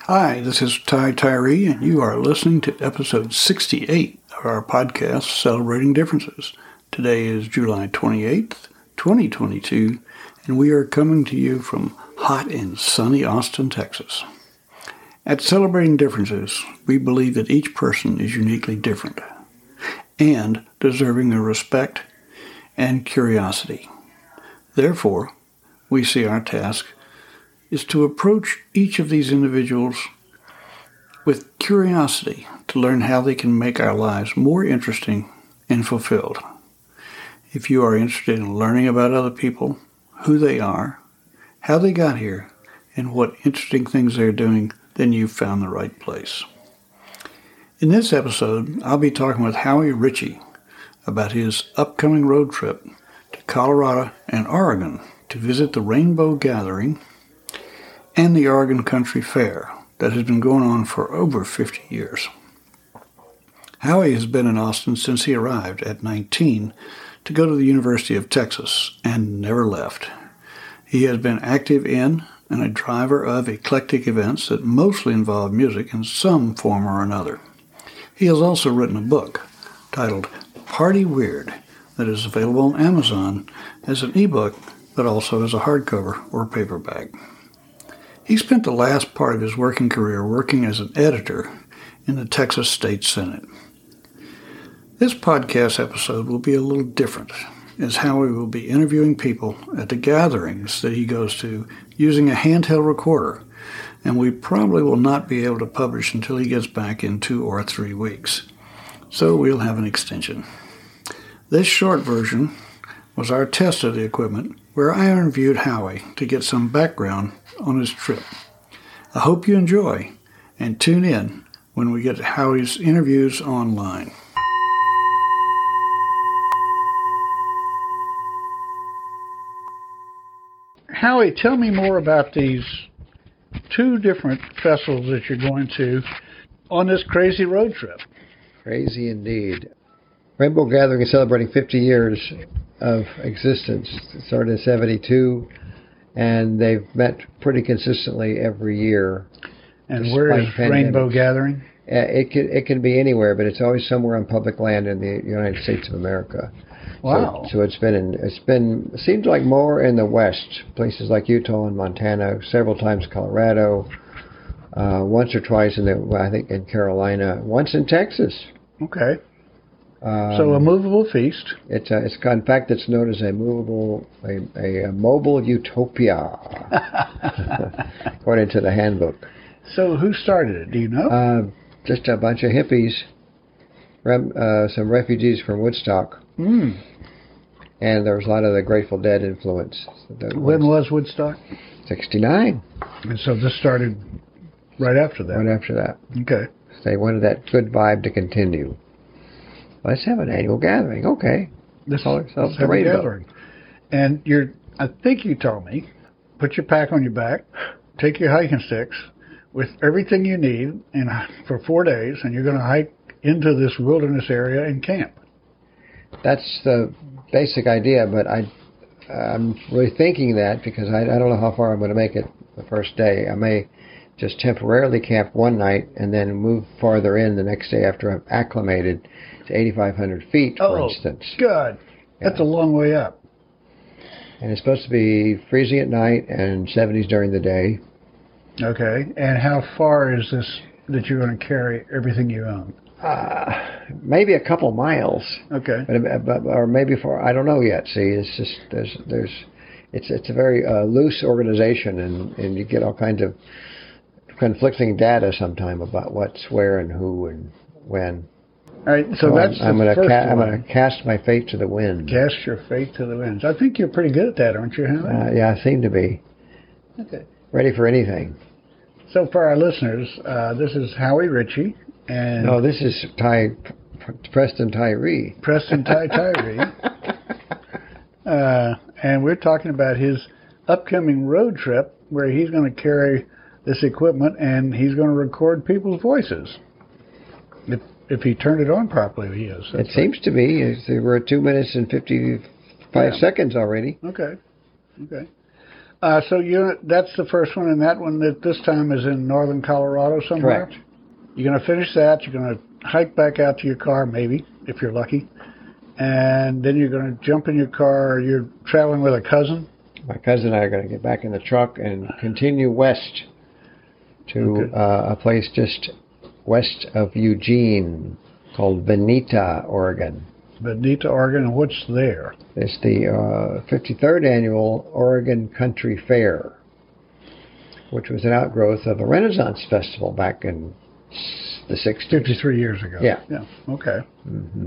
Hi, this is Ty Tyree, and you are listening to episode 68 of our podcast, Celebrating Differences. Today is July 28th, 2022, and we are coming to you from hot and sunny Austin, Texas. At Celebrating Differences, we believe that each person is uniquely different and deserving of respect and curiosity. Therefore, we see our task is to approach each of these individuals with curiosity to learn how they can make our lives more interesting and fulfilled. If you are interested in learning about other people, who they are, how they got here, and what interesting things they're doing, then you've found the right place. In this episode, I'll be talking with Howie Richey about his upcoming road trip to Colorado and Oregon to visit the Rainbow Gathering and the Oregon Country Fair that has been going on for over 50 years. Howie has been in Austin since he arrived at 19 to go to the University of Texas and never left. He has been active in and a driver of eclectic events that mostly involve music in some form or another. He has also written a book titled Party Weird that is available on Amazon as an ebook but also as a hardcover or paperback. He spent the last part of his working career working as an editor in the Texas State Senate. This podcast episode will be a little different, as Howie will be interviewing people at the gatherings that he goes to using a handheld recorder, and we probably will not be able to publish until he gets back in two or three weeks. So we'll have an extension. This short version was our test of the equipment, where I interviewed Howie to get some background on his trip. I hope you enjoy and tune in when we get Howie's interviews online. Howie, tell me more about these two different festivals that you're going to on this crazy road trip. Crazy indeed. Rainbow Gathering is celebrating 50 years of existence. It started in 72 and they've met pretty consistently every year. And where is Rainbow Gathering? Uh, it can it can be anywhere, but it's always somewhere on public land in the United States of America. Wow! So, so it's been in, it's been it seems like more in the West, places like Utah and Montana, several times Colorado, uh, once or twice in the I think in Carolina, once in Texas. Okay. Um, so a movable feast. It's a, it's in fact it's known as a movable a, a, mobile utopia, according to the handbook. So who started it? Do you know? Uh, just a bunch of hippies, rem, uh, some refugees from Woodstock, mm. and there was a lot of the Grateful Dead influence. When was Woodstock? Sixty nine. And so this started right after that. Right after that. Okay. they wanted that good vibe to continue. Let's have an annual gathering. Okay. This call ourselves the rainbow. Gathering. And you're, I think you told me, put your pack on your back, take your hiking sticks with everything you need, and for four days, and you're going to hike into this wilderness area and camp. That's the basic idea, but I, I'm really thinking that because I, I don't know how far I'm going to make it the first day. I may just temporarily camp one night and then move farther in the next day after I'm acclimated to 8,500 feet, for oh, instance. God, that's yeah. a long way up. And it's supposed to be freezing at night and 70s during the day. Okay, and how far is this that you're going to carry everything you own? Uh, maybe a couple miles. Okay. But, but, or maybe for I don't know yet. See, it's just there's there's it's it's a very uh, loose organization, and and you get all kinds of conflicting data sometime about what's where and who and when. All right, so, so that's I'm, I'm going to ca- I'm going to cast my fate to the wind. Cast your fate to the winds. I think you're pretty good at that, aren't you, Henry? Uh, yeah, I seem to be. Okay. Ready for anything. So for our listeners, uh, this is Howie Richey, and no, this is Ty Preston Tyree. Preston Ty Tyree. uh, and we're talking about his upcoming road trip where he's going to carry this equipment and he's going to record people's voices. If if he turned it on properly, he is. It right. seems to be. We're at two minutes and fifty-five yeah. seconds already. Okay. Okay. Uh, so you that's the first one, and that one that this time is in northern Colorado somewhere. Correct. You're going to finish that. You're going to hike back out to your car, maybe if you're lucky, and then you're going to jump in your car. You're traveling with a cousin. My cousin and I are going to get back in the truck and continue west to Okay. uh, a place just west of Eugene called Veneta, Oregon. Veneta, Oregon, what's there? It's the uh, 53rd annual Oregon Country Fair, which was an outgrowth of a Renaissance festival back in the 60s. 53 years ago. Yeah. Yeah. Okay. hmm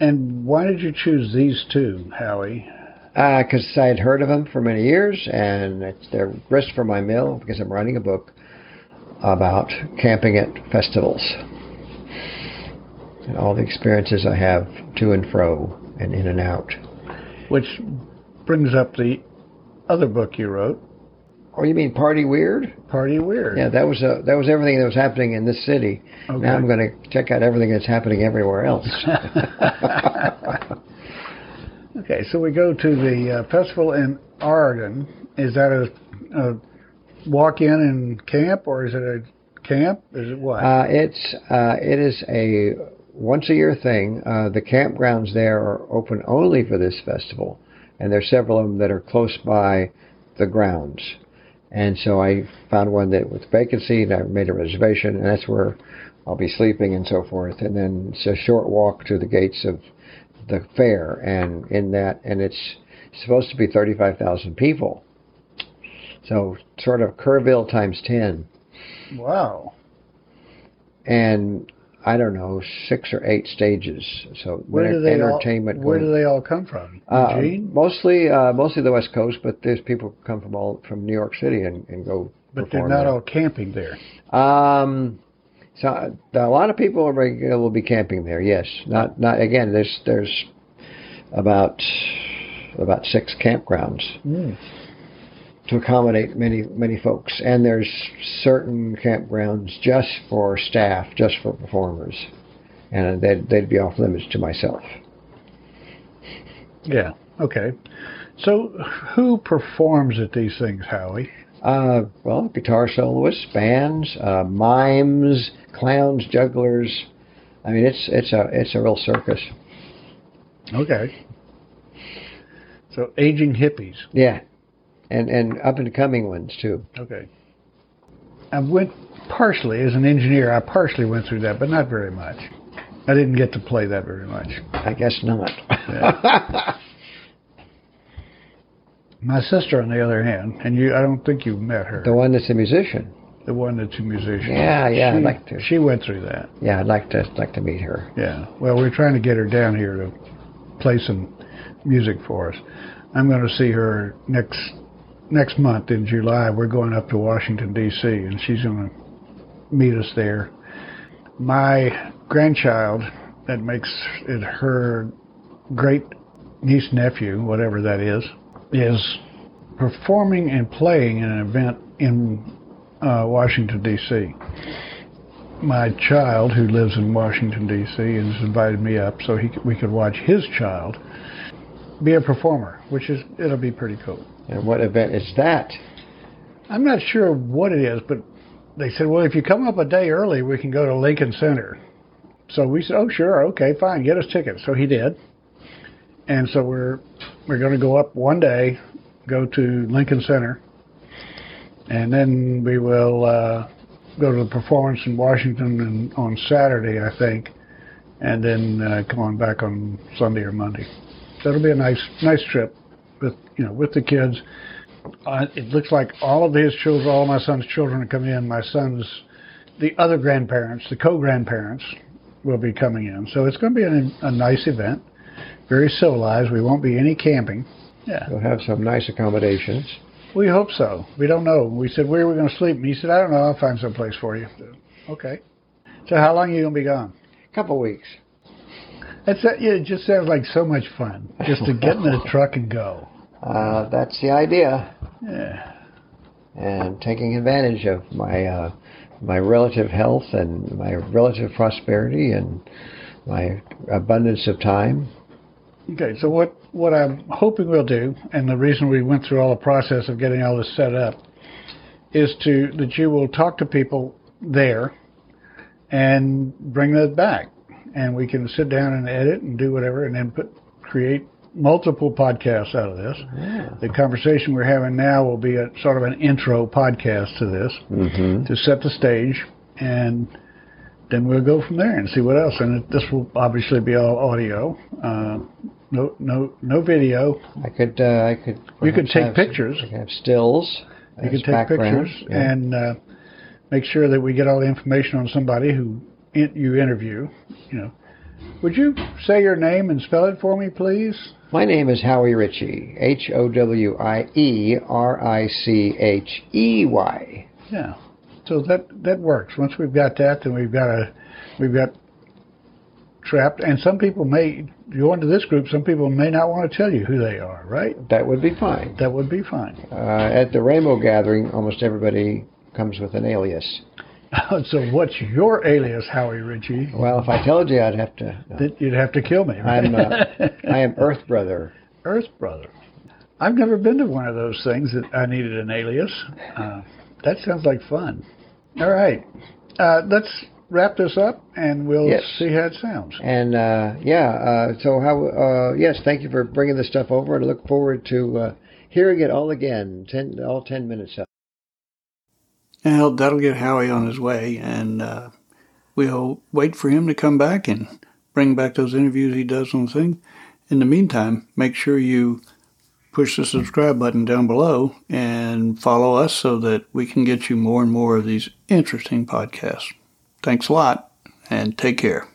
And why did you choose these two, Howie? Because I had heard of them for many years, and it's they're grist for my mill because I'm writing a book about camping at festivals and all the experiences I have to and fro and in and out. Which brings up the other book you wrote, Oh, you mean Party Weird? Party Weird. Yeah, that was uh, that was everything that was happening in this city. Okay. Now I'm going to check out everything that's happening everywhere else. okay, so we go to the uh, festival in Oregon. Is that a, a walk in and camp, or is it a camp? Is it what? Uh, it's uh, it is a once a year thing. Uh, the campgrounds there are open only for this festival, and there's several of them that are close by the grounds. And so I found one that with vacancy, and I made a reservation, and that's where I'll be sleeping and so forth. And then it's a short walk to the gates of the fair, and in that, and it's supposed to be 35,000 people. So sort of Kerrville times 10 wow. and I don't know six or eight stages. So Where do they all? Where going- do they all come from? uh, mostly, uh, mostly the West Coast, but there's people who come from all from New York City and, and go. But they're not there. all camping there. Um, so a lot of people are, will be camping there. Yes, not not again. There's there's about about six campgrounds Mm. To accommodate many many folks, and there's certain campgrounds just for staff, just for performers, and they'd they'd be off limits to myself. Yeah. Okay. So, who performs at these things, Howie? Uh, well, guitar soloists, bands, uh, mimes, clowns, jugglers. I mean, it's it's a it's a real circus. Okay. So, aging hippies. Yeah, and and up and coming ones too. Okay. I went partially as an engineer. I partially went through that, but not very much. I didn't get to play that very much. I guess not. My sister, on the other hand, and you, I don't think you've met her. the one that's a musician. The one that's a musician. Yeah, yeah, She, I'd like to. She went through that. Yeah, I'd like to like to meet her. Yeah. Well, we're trying to get her down here to play some music for us. I'm going to see her next next month in July. We're going up to Washington D.C. and she's going to meet us there. My grandchild, that makes it her great niece nephew, whatever that is, is performing and playing in an event in uh, Washington D.C my child, who lives in Washington D.C., has invited me up so he we could watch his child be a performer, which is it'll be pretty cool. And what event is that? I'm not sure what it is, but they said, well, if you come up a day early, we can go to Lincoln Center. So we said, oh, sure, okay, fine, get us tickets. So he did, and so we're we're going to go up one day, go to Lincoln Center, and then we will uh, go to the performance in Washington and, on Saturday, I think, and then uh, come on back on Sunday or Monday. So it'll be a nice nice trip with you know with the kids. Uh, it looks like all of his children, all my son's children, are coming in. My son's, the other grandparents, the co-grandparents, will be coming in. So it's going to be a, a nice event, very civilized. We won't be any camping. Yeah, We'll have some nice accommodations. we hope so. We don't know. We said where are we going to sleep, and he said I don't know. I'll find some place for you. Okay. So how long are you going to be gone? A couple weeks. That's yeah, it. Just sounds like so much fun just to get in the truck and go. Uh, that's the idea. Yeah. and taking advantage of my uh, my relative health and my relative prosperity and my abundance of time. Okay, so what, what I'm hoping we'll do, and the reason we went through all the process of getting all this set up, is to that you will talk to people there and bring that back. And we can sit down and edit and do whatever and then put create multiple podcasts out of this. Yeah. The conversation we're having now will be a sort of an intro podcast to this Mm-hmm. to set the stage, and then we'll go from there and see what else. And it, this will obviously be all audio, uh, no no no video. I could, uh, I could. You could take have- pictures. I have stills. You could take background. pictures Yeah. and uh, make sure that we get all the information on somebody who in, you interview. You know, would you say your name and spell it for me, please? My name is Howie Richey. H O W I E R I C H E Y. Yeah. So that that works. Once we've got that, then we've got a we've got trapped. And some people may go into this group. Some people may not want to tell you who they are. Right? That would be fine. That would be fine. Uh, at the Rainbow Gathering, almost everybody comes with an alias. so what's your alias, Howie Richey? Well, if I told you, I'd have to. no. That you'd have to kill me. Right? I'm, uh, I am Earth Brother. Earth Brother. I've never been to one of those things that I needed an alias. Uh, that sounds like fun. All right. Uh, let's wrap this up and we'll Yes. see how it sounds. And uh, yeah, uh, so how? Uh, yes, thank you for bringing this stuff over, and I look forward to uh, hearing it all again. Ten, all ten minutes of. Well, that'll get Howie on his way, and uh, we'll wait for him to come back and bring back those interviews he does on the thing. In the meantime, make sure you push the subscribe button down below and follow us so that we can get you more and more of these interesting podcasts. Thanks a lot, and take care.